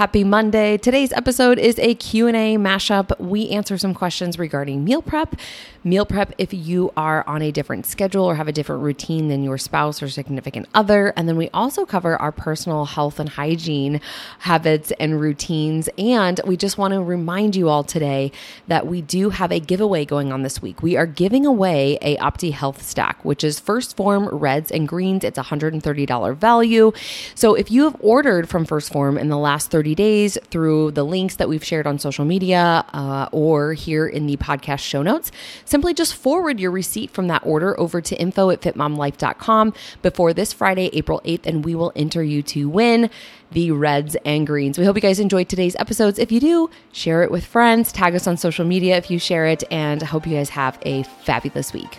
Happy Monday. Today's episode is a Q&A mashup. We answer some questions regarding meal prep. Meal prep if you are on a different schedule or have a different routine than your spouse or significant other. And then we also cover our personal health and hygiene habits and routines. And we just want to remind you all today that we do have a giveaway going on this week. We are giving away a Opti Health Stack, which is 1st Phorm Reds and Greens. It's $130 value. So if you have ordered from 1st Phorm in the last 30 days through the links that we've shared on social media uh, or here in the podcast show notes, simply just forward your receipt from that order over to info at fitmomlife.com before this Friday, April 8th, and we will enter you to win the reds and greens. We hope you guys enjoyed today's episodes. If you do, share it with friends, tag us on social media if you share it, and I hope you guys have a fabulous week.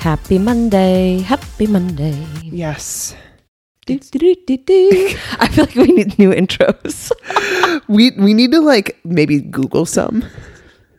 Happy Monday. Happy Monday. Yes. Do, do, do. I feel like we need new intros. We we need to like maybe Google some.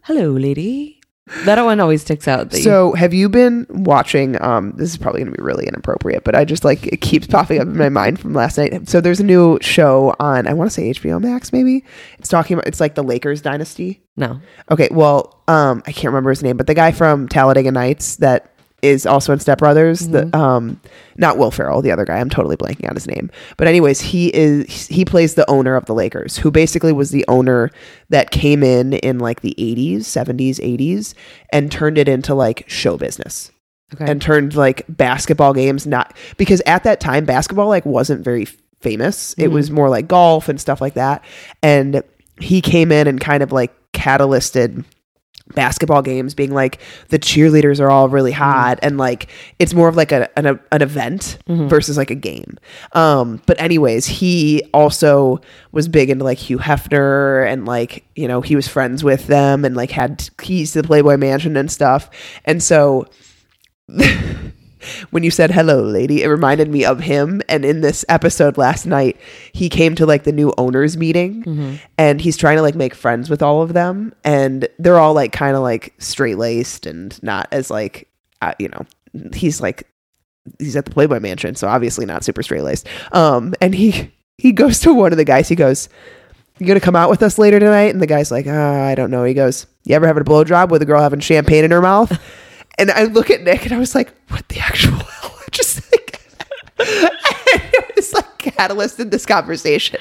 Hello, lady. That one always sticks out. That you- So have you been watching um this is probably gonna be really inappropriate, but I just like it keeps popping up in my mind from last night. So there's a new show on I wanna say HBO Max maybe. It's talking about it's like the Lakers dynasty. no. Okay, well, um I can't remember his name, but the guy from Talladega Nights that is also in Step Brothers, the um not Will Ferrell, the other guy. I'm totally blanking on his name. But anyways, he is he plays the owner of the Lakers, who basically was the owner that came in in like the 80s, 70s, 80s and turned it into like show business. Okay. And turned like basketball games not because at that time basketball like wasn't very famous. It was more like golf and stuff like that. And he came in and kind of like catalysted basketball games being like the cheerleaders are all really hot and like it's more of like a, an, an event versus like a game. Um but anyways he also was big into like hugh hefner and like you know he was friends with them and like had keys to the playboy mansion and stuff. And so when you said hello lady it reminded me of him. And in this episode last night he came to like the new owners meeting and he's trying to like make friends with all of them. And they're all like kind of like straight laced and not as like uh, you know he's like he's at the playboy mansion so obviously not super straight laced um and he he goes to one of the guys. He goes you gonna come out with us later tonight? And the guy's like uh, i don't know. He goes you ever having a blowjob with a girl having champagne in her mouth and I look at Nick and I was like, what the actual hell? Just like, it was like catalyst in this conversation.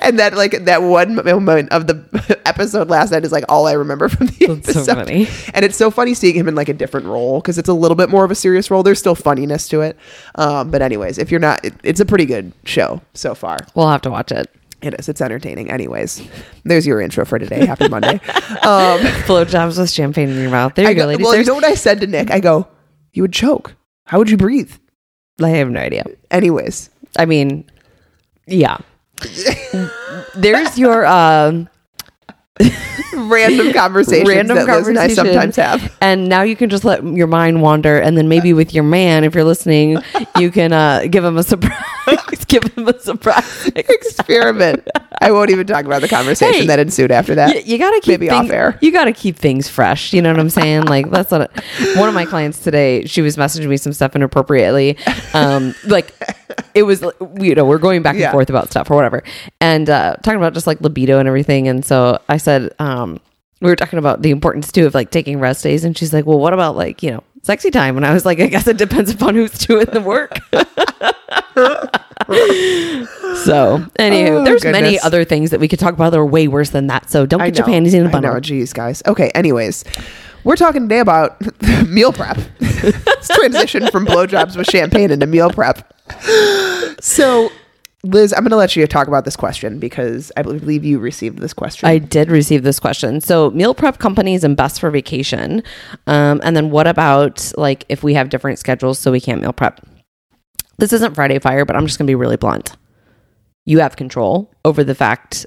And that, like, that one moment of the episode last night is like all I remember from the That's so episode. funny. And it's so funny seeing him in like a different role because it's a little bit more of a serious role. There's still funniness to it. Um, but, anyways, if you're not, it, it's a pretty good show so far. We'll have to watch it. It is. It's entertaining. Anyways, there's your intro for today. Happy Monday. Um, Blowjobs with champagne in your mouth. There I you go, go, ladies. well, you There's- know what I said to Nick? I go, you would choke. How would you breathe? I have no idea. Anyways, I mean, yeah. There's your um, random conversations random that Liz and I sometimes have. And now you can just let your mind wander, and then maybe with your man, if you're listening, you can uh, give him a surprise. give him a surprise. Experiment. I won't even talk about the conversation Hey, that ensued after that. you, you gotta keep maybe thing- off air. You gotta keep things fresh. You know what I'm saying? Like that's what one of my clients today. She was messaging me some stuff inappropriately. Um, like it was, you know, we're going back and Yeah. forth about stuff or whatever, and uh, talking about just like libido and everything. And so I said, um, we were talking about the importance too of like taking rest days, and she's like, well, what about like you know sexy time? And I was like, I guess it depends upon who's doing the work. so, anywho, Oh, there's many other things that we could talk about that are way worse than that. So don't I get your panties in a bundle. know, geez, guys. Okay, anyways, we're talking today about meal prep. Let's transition from blowjobs with champagne into meal prep. So, Liz, I'm going to let you talk about this question because I believe you received this question. I did receive this question. So, meal prep companies and best for vacation. Um, and then, what about like if we have different schedules so we can't meal prep? This isn't Friday Fire, but I'm just going to be really blunt. You have control over the fact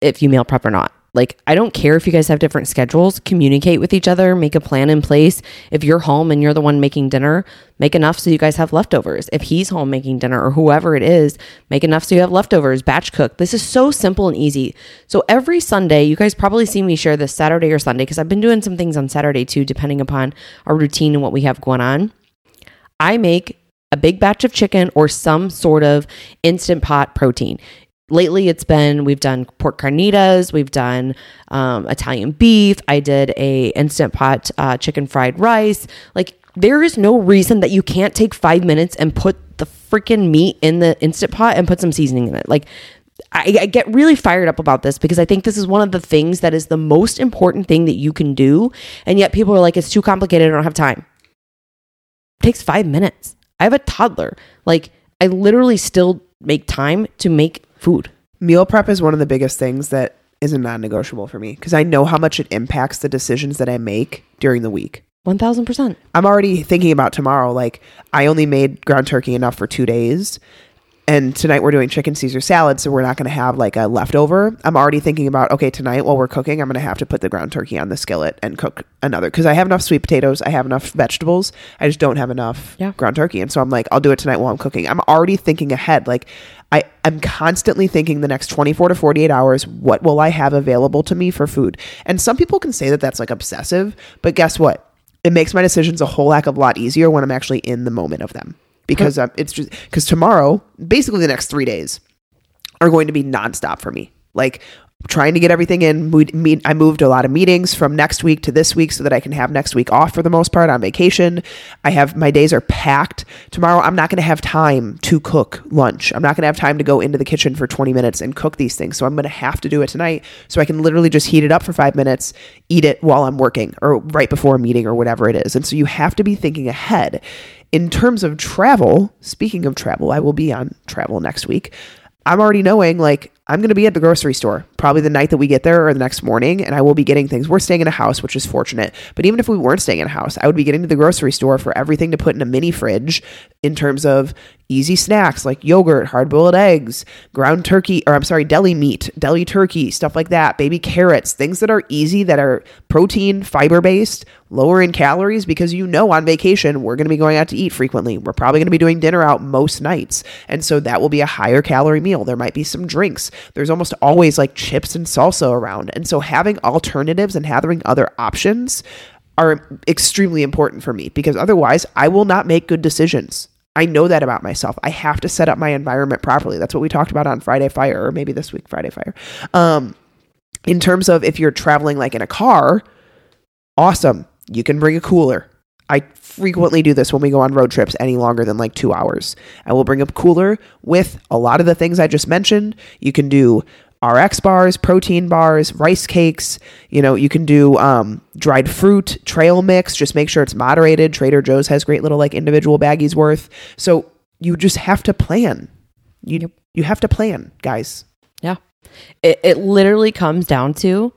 if you meal prep or not. Like, I don't care if you guys have different schedules, communicate with each other, make a plan in place. If you're home and you're the one making dinner, make enough so you guys have leftovers. If he's home making dinner or whoever it is, make enough so you have leftovers, batch cook. This is so simple and easy. So, every Sunday, you guys probably see me share this Saturday or Sunday because I've been doing some things on Saturday too, depending upon our routine and what we have going on. I make a big batch of chicken or some sort of instant pot protein lately it's been we've done pork carnitas we've done um, italian beef i did a instant pot uh, chicken fried rice like there is no reason that you can't take five minutes and put the freaking meat in the instant pot and put some seasoning in it like I, I get really fired up about this because I think this is one of the things that is the most important thing that you can do. And yet people are like, it's too complicated. I don't have time. It takes five minutes. I have a toddler. Like, I literally still make time to make food. Meal prep is one of the biggest things that is a non-negotiable for me because I know how much it impacts the decisions that I make during the week. 1000%. I'm already thinking about tomorrow. Like I only made ground turkey enough for two days. And tonight we're doing chicken Caesar salad, so we're not going to have like a leftover. I'm already thinking about okay, tonight while we're cooking, I'm going to have to put the ground turkey on the skillet and cook another because I have enough sweet potatoes, I have enough vegetables, I just don't have enough Yeah. ground turkey, and so I'm like, I'll do it tonight while I'm cooking. I'm already thinking ahead. Like I am constantly thinking the next 24 to 48 hours, what will I have available to me for food? And some people can say that that's like obsessive, but guess what? It makes my decisions a whole heck of a lot easier when I'm actually in the moment of them because um, it's just because tomorrow, basically the next three days, are going to be nonstop for me. Like trying to get everything in. We meet, I moved a lot of meetings from next week to this week so that I can have next week off for the most part on vacation. I have my days are packed. Tomorrow I'm not going to have time to cook lunch. I'm not going to have time to go into the kitchen for 20 minutes and cook these things. So I'm going to have to do it tonight so I can literally just heat it up for 5 minutes, eat it while I'm working or right before a meeting or whatever it is. And so you have to be thinking ahead. In terms of travel, speaking of travel, I will be on travel next week. I'm already knowing like I'm going to be at the grocery store probably the night that we get there or the next morning, and I will be getting things. We're staying in a house, which is fortunate. But even if we weren't staying in a house, I would be getting to the grocery store for everything to put in a mini fridge in terms of easy snacks like yogurt, hard boiled eggs, ground turkey, or I'm sorry, deli meat, deli turkey, stuff like that, baby carrots, things that are easy, that are protein, fiber based, lower in calories, because you know on vacation we're going to be going out to eat frequently. We're probably going to be doing dinner out most nights. And so that will be a higher calorie meal. There might be some drinks. There's almost always like chips and salsa around. And so having alternatives and having other options are extremely important for me because otherwise I will not make good decisions. I know that about myself. I have to set up my environment properly. That's what we talked about on Friday Fire, or maybe this week, Friday Fire. Um, in terms of if you're traveling like in a car, awesome. You can bring a cooler. I frequently do this when we go on road trips any longer than like two hours. I will bring a cooler with a lot of the things I just mentioned. You can do RX bars, protein bars, rice cakes. You know, you can do um, dried fruit, trail mix. Just make sure it's moderated. Trader Joe's has great little like individual baggies worth. So you just have to plan. You you have to plan, guys. Yeah. It, it literally comes down to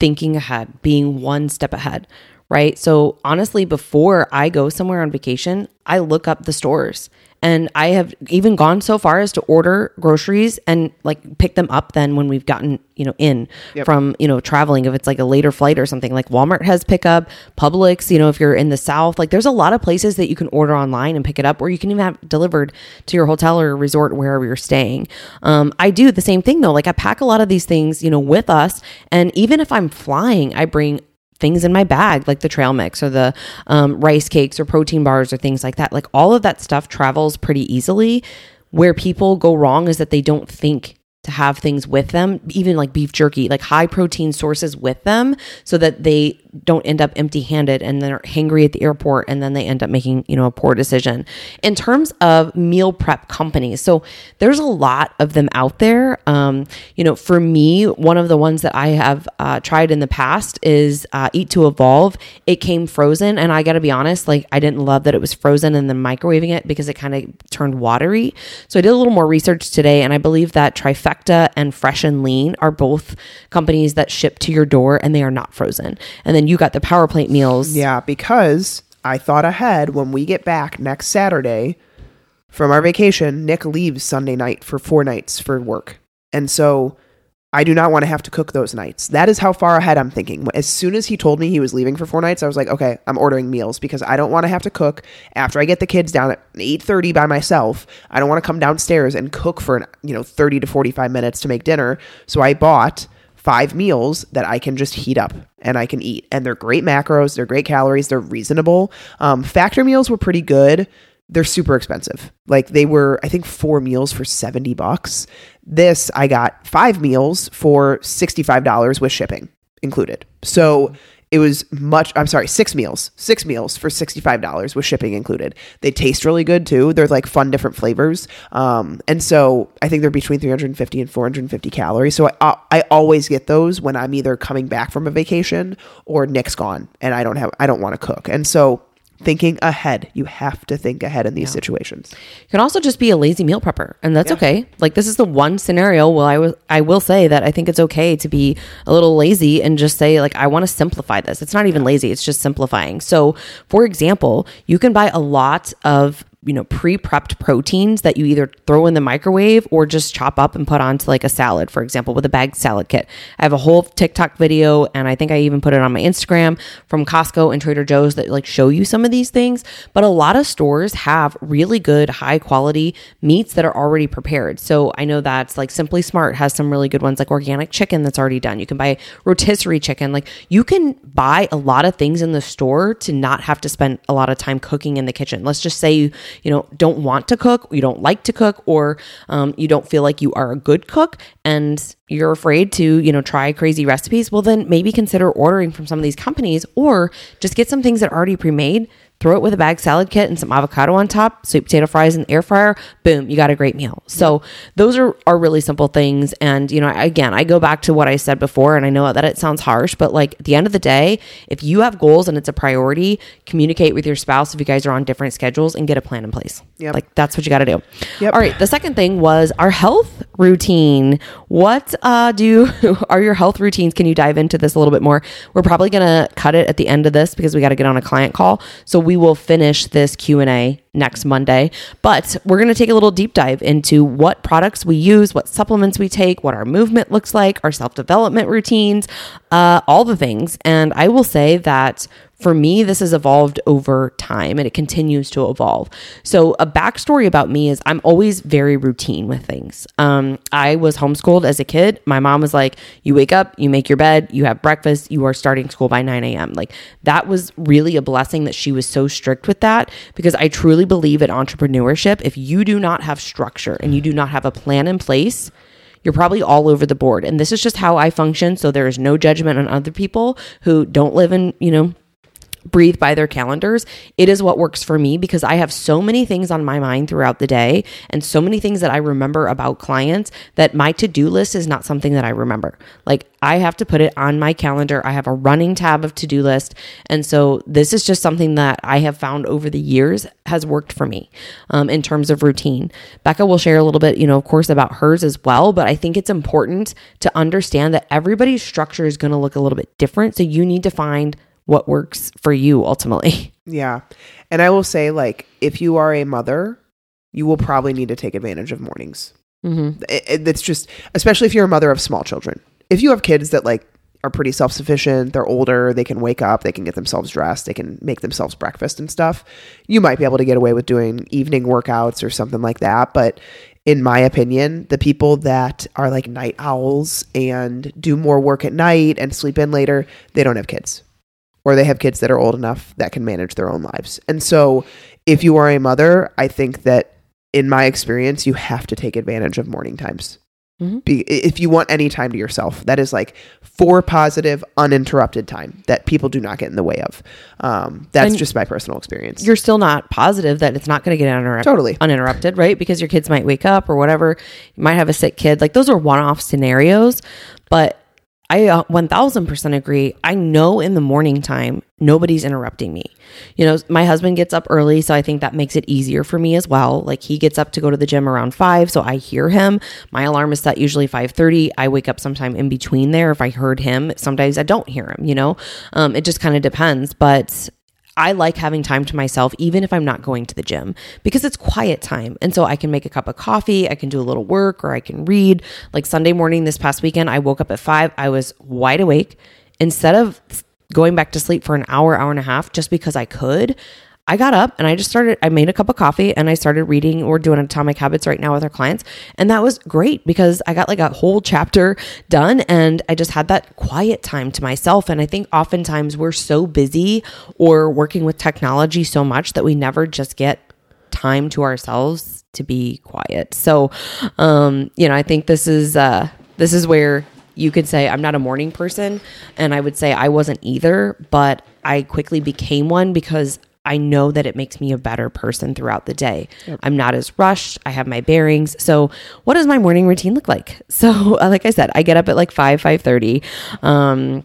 thinking ahead, being one step ahead, right? So, honestly, before I go somewhere on vacation, I look up the stores. And I have even gone so far as to order groceries and like pick them up then when we've gotten, you know, in from, you know, traveling. If it's like a later flight or something, like Walmart has pickup, Publix, you know, if you're in the South, like there's a lot of places that you can order online and pick it up, or you can even have delivered to your hotel or resort wherever you're staying. Um, I do the same thing though. Like I pack a lot of these things, you know, with us. And even if I'm flying, I bring things in my bag like the trail mix or the um, rice cakes or protein bars or things like that. Like all of that stuff travels pretty easily. Where people go wrong is that they don't think to have things with them even like beef jerky like high protein sources with them so that they don't end up empty handed and they're hangry at the airport and then they end up making you know a poor decision. In terms of meal prep companies so there's a lot of them out there. Um, you know for me one of the ones that i have uh, tried in the past is uh, eat to evolve. It came frozen and i gotta be honest like i didn't love that it was frozen and then microwaving it because it kind of turned watery. So i did a little more research today and i believe that trifecta and fresh and lean are both companies that ship to your door and they are not frozen. And then you got the power plate meals Yeah, because I thought ahead when we get back next Saturday from our vacation, Nick leaves Sunday night for four nights for work. And so I do not want to have to cook those nights. That is how far ahead I'm thinking. As soon as he told me he was leaving for four nights, I was like, okay, I'm ordering meals because I don't want to have to cook after I get the kids down at 8:30 by myself. I don't want to come downstairs and cook for, an, you know, 30 to 45 minutes to make dinner. So I bought five meals that I can just heat up and I can eat. And they're great macros, they're great calories, they're reasonable. Um, factor meals were pretty good. They're super expensive. Like they were, I think, four meals for 70 bucks. This, I got five meals for $65 with shipping included. So it was much, I'm sorry, six meals, six meals for $65 with shipping included. They taste really good too. They're like fun, different flavors. Um, and so I think they're between 350 and 450 calories. So I, I always get those when I'm either coming back from a vacation or Nick's gone and I don't have, I don't want to cook. And so thinking ahead. You have to think ahead in these situations. You can also just be a lazy meal prepper, and that's okay. Like this is the one scenario where I was I will say that I think it's okay to be a little lazy and just say like I want to simplify this. It's not even lazy; it's just simplifying. So, for example, you can buy a lot of you know pre-prepped proteins that you either throw in the microwave or just chop up and put onto like a salad for example with a bag salad kit. I have a whole tiktok video and i think i even put it on my instagram from costco and trader joe's that like show you some of these things. But a lot of stores have really good high quality meats that are already prepared. So i know that's like simply smart has some really good ones like organic chicken that's already done. You can buy rotisserie chicken. Like you can buy a lot of things in the store to not have to spend a lot of time cooking in the kitchen. Let's just say you you know don't want to cook you don't like to cook or um, you don't feel like you are a good cook and you're afraid to you know try crazy recipes well then maybe consider ordering from some of these companies or just get some things that are already pre-made throw it with a bag salad kit and some avocado on top, sweet potato fries in the air fryer, boom, you got a great meal. So those are, are really simple things. And, you know, again, I go back to what I said before, and I know that it sounds harsh, but like at the end of the day, if you have goals and it's a priority, communicate with your spouse if you guys are on different schedules and get a plan in place. Yep. Like that's what you got to do. Yep. All right. The second thing was our health routine. What uh, do are your health routines? Can you dive into this a little bit more? We're probably going to cut it at the end of this because we got to get on a client call. So we will finish this Q&A next Monday, but we're going to take a little deep dive into what products we use, what supplements we take, what our movement looks like, our self-development routines, uh, all the things. And I will say that for me, this has evolved over time and it continues to evolve. So, a backstory about me is I'm always very routine with things. Um, I was homeschooled as a kid. My mom was like, You wake up, you make your bed, you have breakfast, you are starting school by 9 a.m. Like, that was really a blessing that she was so strict with that because I truly believe in entrepreneurship. If you do not have structure and you do not have a plan in place, you're probably all over the board. And this is just how I function. So there is no judgment on other people who don't live in, you know, breathe by their calendars. It is what works for me because I have so many things on my mind throughout the day and so many things that I remember about clients that my to do list is not something that I remember. Like I have to put it on my calendar. I have a running tab of to do list. And so this is just something that I have found over the years has worked for me um, in terms of routine. Becca will share a little bit, you know, of course, about hers as well. But I think it's important to understand that everybody's structure is going to look a little bit different. So you need to find what works for you ultimately. Yeah. And I will say, like, if you are a mother, you will probably need to take advantage of mornings. Mm-hmm. It, it- it's just, especially if you're a mother of small children. If you have kids that, like, are pretty self sufficient, they're older, they can wake up, they can get themselves dressed, they can make themselves breakfast and stuff, you might be able to get away with doing evening workouts or something like that. But in my opinion, the people that are like night owls and do more work at night and sleep in later, they don't have kids or they have kids that are old enough that can manage their own lives. And so, if you are a mother, I think that in my experience, you have to take advantage of morning times. Mhm. Be, if you want any time to yourself, that is like for positive, uninterrupted time that people do not get in the way of. Um, that's And just my personal experience. You're still not positive that it's not going to get uninterrupted. Totally. uninterrupted, right? Because your kids might wake up or whatever. You might have a sick kid. Like those are one-off scenarios, but I uh, 1000% agree. I know in the morning time, nobody's interrupting me. You know, my husband gets up early, so I think that makes it easier for me as well. Like he gets up to go to the gym around 5, so I hear him. My alarm is set usually 5:30. I wake up sometime in between there if I heard him. Sometimes I don't hear him, you know. Um, it just kind of depends, but I like having time to myself, even if I'm not going to the gym, because it's quiet time. And so I can make a cup of coffee, I can do a little work, or I can read. Like Sunday morning this past weekend, I woke up at five, I was wide awake. Instead of going back to sleep for an hour, hour and a half, just because I could, I got up and I just started, I made a cup of coffee and I started reading. We're doing Atomic Habits right now with our clients. And that was great because I got like a whole chapter done and I just had that quiet time to myself. And I think oftentimes we're so busy or working with technology so much that we never just get time to ourselves to be quiet. So, um, you know, I think this is, uh, this is where you could say I'm not a morning person and I would say I wasn't either, but I quickly became one because I know that it makes me a better person throughout the day. Yep. I'm not as rushed. I have my bearings. So, what does my morning routine look like? So, uh, like I said, I get up at like 5, 5:30. Um,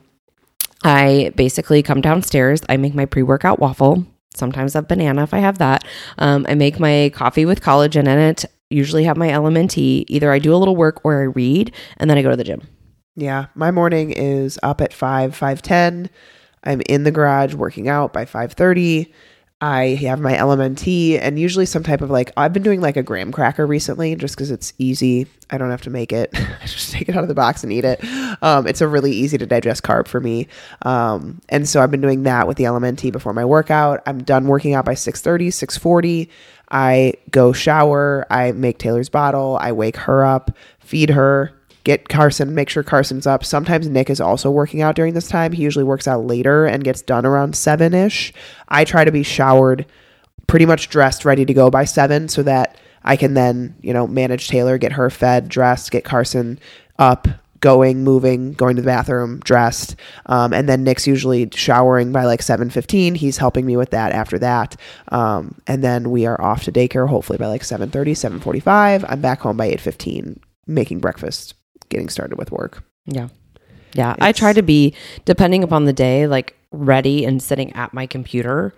I basically come downstairs. I make my pre-workout waffle. Sometimes a banana if I have that. Um, I make my coffee with collagen in it. Usually have my LMNT. Either I do a little work or I read, and then I go to the gym. Yeah, my morning is up at five, five ten. I'm in the garage working out by five thirty. I have my LMNT and usually some type of like, I've been doing like a graham cracker recently just because it's easy. I don't have to make it. I just take it out of the box and eat it. Um, it's a really easy to digest carb for me. Um, and so I've been doing that with the LMNT before my workout. I'm done working out by 6.30, 6.40. I go shower. I make Taylor's bottle. I wake her up, feed her, get Carson, make sure Carson's up. Sometimes Nick is also working out during this time. He usually works out later and gets done around seven ish. I try to be showered, pretty much dressed, ready to go by seven so that I can then, you know, manage Taylor, get her fed, dressed, get Carson up, going, moving, going to the bathroom, dressed, um, and then Nick's usually showering by like seven fifteen. He's helping me with that after that, um, and then we are off to daycare hopefully by like 7.30, 7.45. I'm back home by eight fifteen, making breakfast, getting started with work. Yeah. Yeah. It's, I try to be, depending upon the day, like ready and sitting at my computer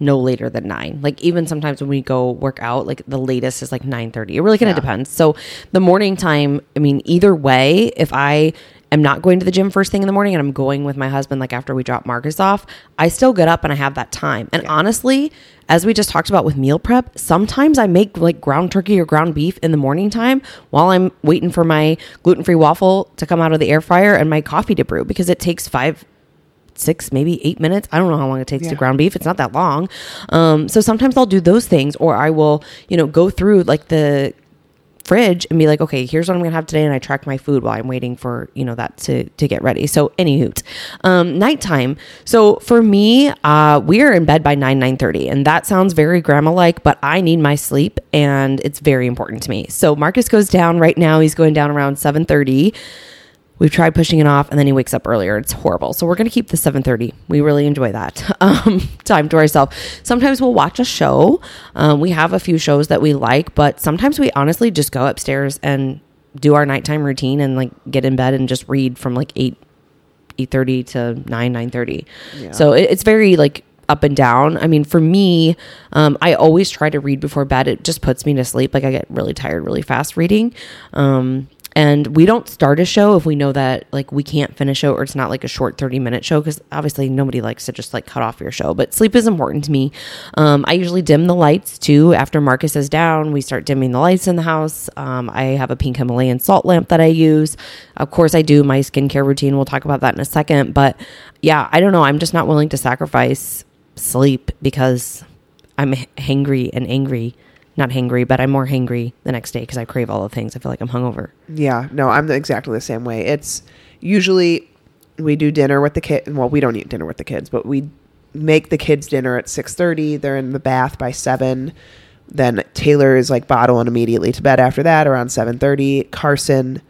no later than nine. Like even sometimes when we go work out, like the latest is like nine thirty. It really kind of yeah. depends. So the morning time, I mean, either way, if I am not going to the gym first thing in the morning and I'm going with my husband like after we drop Marcus off, I still get up and I have that time. And yeah. honestly, as we just talked about with meal prep, sometimes I make like ground turkey or ground beef in the morning time while I'm waiting for my gluten-free waffle to come out of the air fryer and my coffee to brew because it takes 5 six, maybe eight minutes. I don't know how long it takes yeah. to ground beef. It's not that long. Um, so sometimes I'll do those things, or I will, you know, go through like the fridge and be like, okay, here's what I'm gonna have today, and I track my food while I'm waiting for you know that to to get ready. So any hoot, um, nighttime. So for me, uh, we are in bed by nine nine thirty, and that sounds very grandma like, but I need my sleep, and it's very important to me. So Marcus goes down right now. He's going down around seven thirty. We've tried pushing it off, and then he wakes up earlier. It's horrible. So we're going to keep the 7:30. We really enjoy that um, time to ourselves. Sometimes we'll watch a show. Um, we have a few shows that we like, but sometimes we honestly just go upstairs and do our nighttime routine and like get in bed and just read from like eight eight thirty to nine nine thirty. Yeah. So it, it's very like up and down. I mean, for me, um, I always try to read before bed. It just puts me to sleep. Like I get really tired really fast reading. Um, and we don't start a show if we know that like we can't finish it or it's not like a short 30 minute show because obviously nobody likes to just like cut off your show but sleep is important to me. Um, i usually dim the lights too. After marcus is down we start dimming the lights in the house. Um, i have a pink himalayan salt lamp that i use. Of course i do. My skincare routine we'll talk about that in a second but yeah i don't know. I'm just not willing to sacrifice sleep because i'm hangry and angry not hangry, but I'm more hangry the next day because I crave all the things. I feel like I'm hungover. Yeah, no, I'm exactly the same way. It's usually we do dinner with the kid. Well, we don't eat dinner with the kids, but we make the kids dinner at 6:30. They're in the bath by 7. Then Taylor is like bottling immediately to bed after that around 7:30. Carson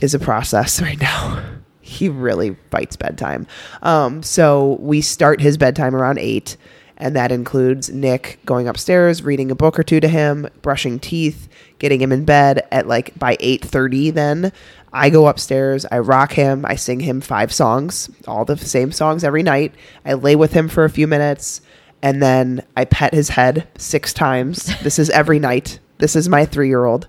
is a process right now. he really fights bedtime. Um, so we start his bedtime around 8 and that includes Nick going upstairs, reading a book or two to him, brushing teeth, getting him in bed at like by 8:30 then I go upstairs, I rock him, I sing him five songs, all the same songs every night. I lay with him for a few minutes and then I pet his head 6 times. This is every night. This is my 3-year-old.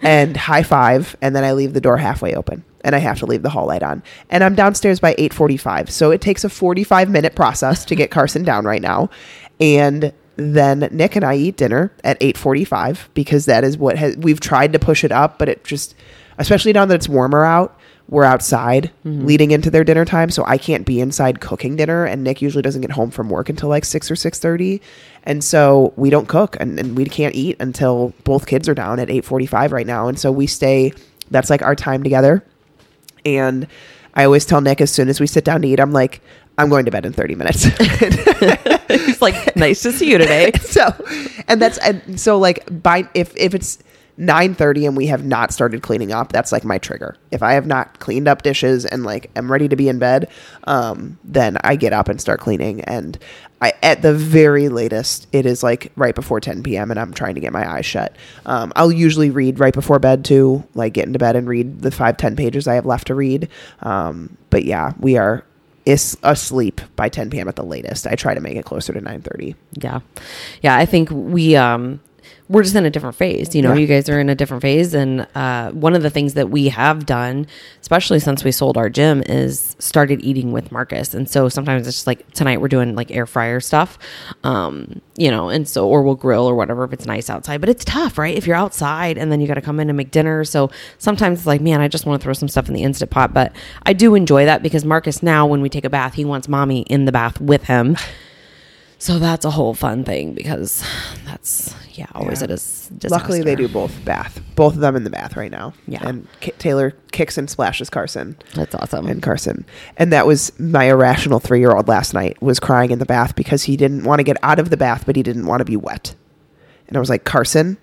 And high five and then I leave the door halfway open and I have to leave the hall light on. And I'm downstairs by 8:45. So it takes a 45 minute process to get Carson down right now. And then Nick and I eat dinner at 8:45 because that is what has, we've tried to push it up, but it just especially now that it's warmer out, we're outside mm-hmm. leading into their dinner time, so I can't be inside cooking dinner and Nick usually doesn't get home from work until like 6 or 6:30. And so we don't cook and, and we can't eat until both kids are down at 8:45 right now. And so we stay that's like our time together. And I always tell Nick as soon as we sit down to eat, I'm like, I'm going to bed in 30 minutes. He's like, nice to see you today. so, and that's and so like by if if it's 9:30 and we have not started cleaning up, that's like my trigger. If I have not cleaned up dishes and like am ready to be in bed, um, then I get up and start cleaning. And I at the very latest, it is like right before 10 p.m. and I'm trying to get my eyes shut. Um, I'll usually read right before bed too, like get into bed and read the five ten pages I have left to read. Um, but yeah, we are is asleep by 10 p.m. at the latest. I try to make it closer to 9:30. Yeah. Yeah. I think we, um, we're just in a different phase. You know, Yeah. you guys are in a different phase. And uh, one of the things that we have done, especially since we sold our gym, is started eating with Marcus. And so sometimes it's just like tonight we're doing like air fryer stuff, um, you know, and so, or we'll grill or whatever if it's nice outside. But it's tough, right? If you're outside and then you got to come in and make dinner. So sometimes it's like, man, I just want to throw some stuff in the instant pot. But I do enjoy that because Marcus now, when we take a bath, he wants mommy in the bath with him. So that's a whole fun thing because that's yeah always Yeah. a dis- Luckily, they do both bath, both of them in the bath right now. Yeah. and K- Taylor kicks and splashes Carson. That's awesome. and Carson. And that was my irrational three year old last night was crying in the bath because he didn't want to get out of the bath, but he didn't want to be wet. And I was like, Carson,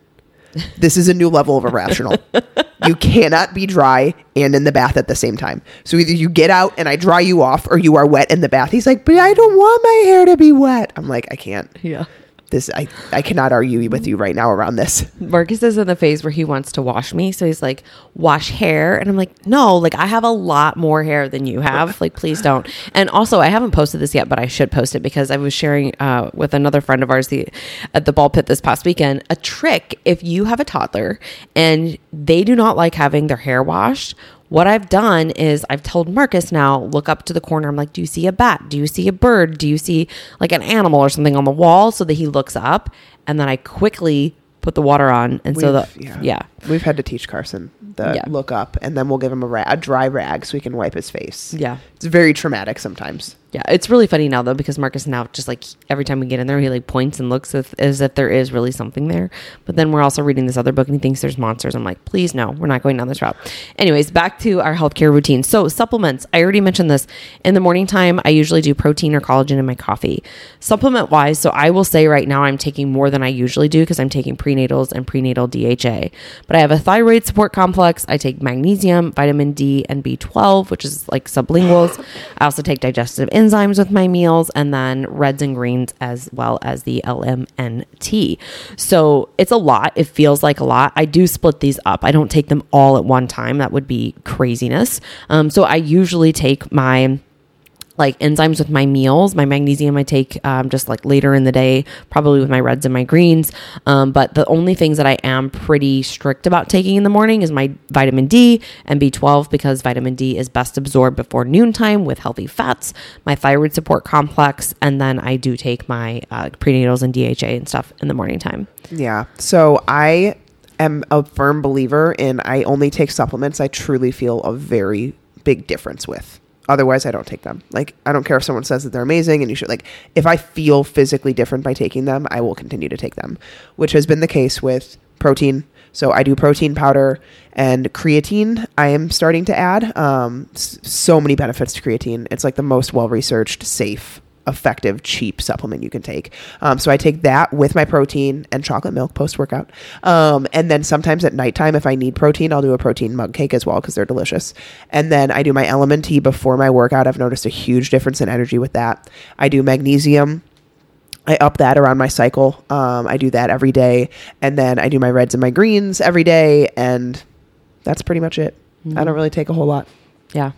this is a new level of irrational. you cannot be dry and in the bath at the same time. So either you get out and I dry you off or you are wet in the bath. He's like, but I don't want my hair to be wet. I'm like, I can't. yeah. This I, I cannot argue with you right now around this. Marcus is in the phase where he wants to wash me, so he's like, "Wash hair," and I'm like, "No, like I have a lot more hair than you have. Like, please don't." And also, I haven't posted this yet, but I should post it because I was sharing uh, with another friend of ours the at the ball pit this past weekend a trick if you have a toddler and they do not like having their hair washed. What I've done is I've told Marcus now, look up to the corner. I'm like, do you see a bat? Do you see a bird? Do you see like an animal or something on the wall? So that he looks up. And then I quickly put the water on. And so the, We've- yeah. We've had to teach Carson the Yeah. look up, and then we'll give him a, ra- a dry rag so he can wipe his face. Yeah. It's very traumatic sometimes. Yeah, it's really funny now though because Marcus now just like every time we get in there, he like points and looks as, as if there is really something there. But then we're also reading this other book and he thinks there's monsters. I'm like, please no, we're not going down this route. Anyways, back to our healthcare routine. So supplements. I already mentioned this in the morning time. I usually do protein or collagen in my coffee. Supplement wise, so I will say right now I'm taking more than I usually do because I'm taking prenatals and prenatal DHA. But I have a thyroid support complex. I take magnesium, vitamin D, and B12, which is like sublinguals. I also take digestive enzymes with my meals, and then reds and greens as well as the LMNT. So it's a lot. It feels like a lot. I do split these up. I don't take them all at one time. That would be craziness. Um, so I usually take my like enzymes with my meals. My magnesium I take um, just like later in the day, probably with my reds and my greens. Um, but the only things that I am pretty strict about taking in the morning is my vitamin D and B12 because vitamin D is best absorbed before noontime with healthy fats, my thyroid support complex, and then I do take my uh, prenatals and DHA and stuff in the morning time. Yeah. So I am a firm believer in I only take supplements I truly feel a very big difference with. Otherwise, I don't take them. Like, I don't care if someone says that they're amazing and you should, like, if I feel physically different by taking them, I will continue to take them, which has been the case with protein. So I do protein powder and creatine. I am starting to add um, so many benefits to creatine. It's like the most well researched, safe, effective, cheap supplement you can take. Um, so I take that with my protein and chocolate milk post workout. Um, and then sometimes at nighttime, if I need protein, I'll do a protein mug cake as well because they're delicious. And then I do my LMNT before my workout. I've noticed a huge difference in energy with that. I do magnesium. I up that around my cycle. Um, I do that every day. And then I do my reds and my greens every day. And that's pretty much it. I don't really take a whole lot. Yeah.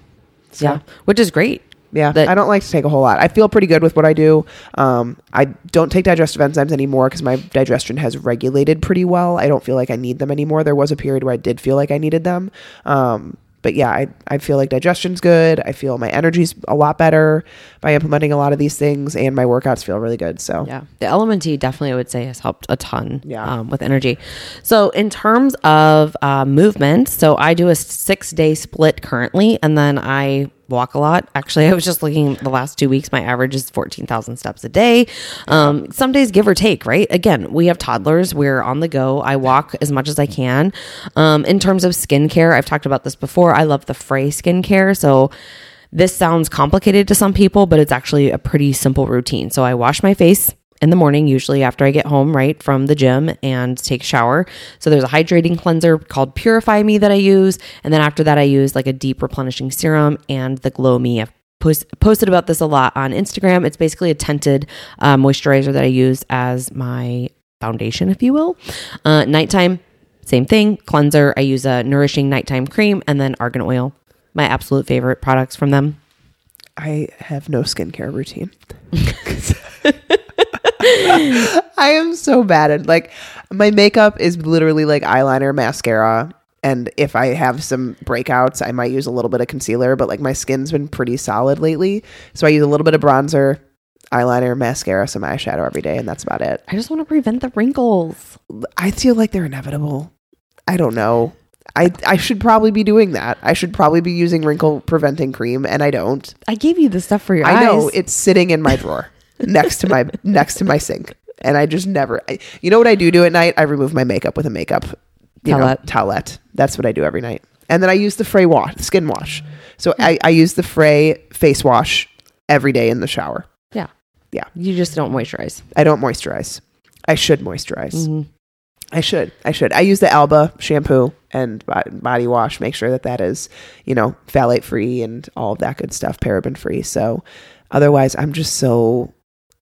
So- Yeah. Which is great. Yeah, That- I don't like to take a whole lot. I feel pretty good with what I do. Um, I don't take digestive enzymes anymore because my digestion has regulated pretty well. I don't feel like I need them anymore. There was a period where I did feel like I needed them. Um, but yeah, I, I feel like digestion's good. I feel my energy's a lot better by implementing a lot of these things, and my workouts feel really good. So Yeah, the LMNT definitely I would say has helped a ton. Yeah. um, with energy. So in terms of uh, movement, so I do a six day split currently, and then I walk a lot. Actually, I was just looking the last two weeks. My average is fourteen thousand steps a day. Um, some days give or take. Right. Again, we have toddlers. We're on the go. I walk as much as I can. Um, in terms of skincare, I've talked about this before. I love the FRE skincare. So this sounds complicated to some people, but it's actually a pretty simple routine. So I wash my face in the morning, usually after I get home, right from the gym and take a shower. So there's a hydrating cleanser called Purify Me that I use. And then after that, I use like a deep replenishing serum and the Glow Me. I've post- posted about this a lot on Instagram. It's basically a tinted uh, moisturizer that I use as my foundation, if you will. Uh, nighttime, same thing. Cleanser. I use a nourishing nighttime cream and then argan oil. My absolute favorite products from them. I have no skincare routine. I am so bad at like my makeup is literally like eyeliner, mascara, and if I have some breakouts, I might use a little bit of concealer, but like my skin's been pretty solid lately. So I use a little bit of bronzer, eyeliner, mascara, some eyeshadow every day, and that's about it. I just want to prevent the wrinkles. I feel like they're inevitable. I don't know. I I should probably be doing that. I should probably be using wrinkle preventing cream and I don't. I gave you the stuff for your I eyes. I know it's sitting in my drawer next to my next to my sink, and I just never. I, you know what I do do at night? I remove my makeup with a makeup you know, Towelette. towelette. That's what I do every night, and then I use the FRE wash, skin wash. So I, I use the FRE face wash every day in the shower. Yeah. Yeah. You just don't moisturize. I don't moisturize. I should moisturize. Mhm. I should. I should. I use the Alba shampoo and body wash. Make sure that that is, you know, phthalate free and all of that good stuff, paraben free. So, otherwise, I'm just so,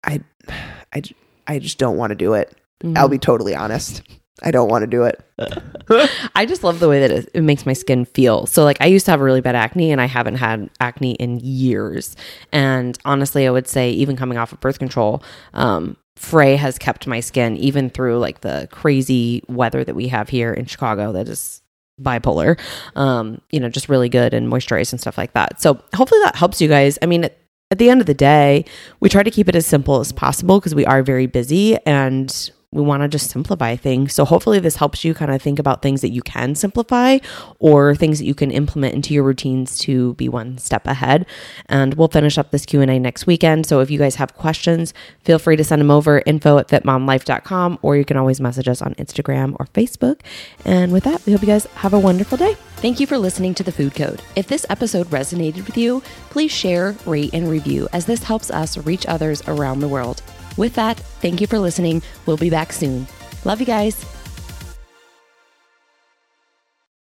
I, I, I just don't want to do it. I'll be totally honest. I don't want to do it. I just love the way that it, it makes my skin feel. So, like, I used to have really bad acne, and I haven't had acne in years. And honestly, I would say, even coming off of birth control, um, FRE has kept my skin even through like the crazy weather that we have here in Chicago. That is bipolar. Um, you know, just really good and moisturized and stuff like that. So, hopefully, that helps you guys. I mean, at, at the end of the day, we try to keep it as simple as possible because we are very busy and we want to just simplify things. So hopefully this helps you kind of think about things that you can simplify or things that you can implement into your routines to be one step ahead. And we'll finish up this Q&A next weekend. So if you guys have questions, feel free to send them over info at fitmomlife.com or you can always message us on Instagram or Facebook. And with that, we hope you guys have a wonderful day. Thank you for listening to The Food Code. If this episode resonated with you, please share, rate, and review as this helps us reach others around the world. With that, thank you for listening. We'll be back soon. Love you guys.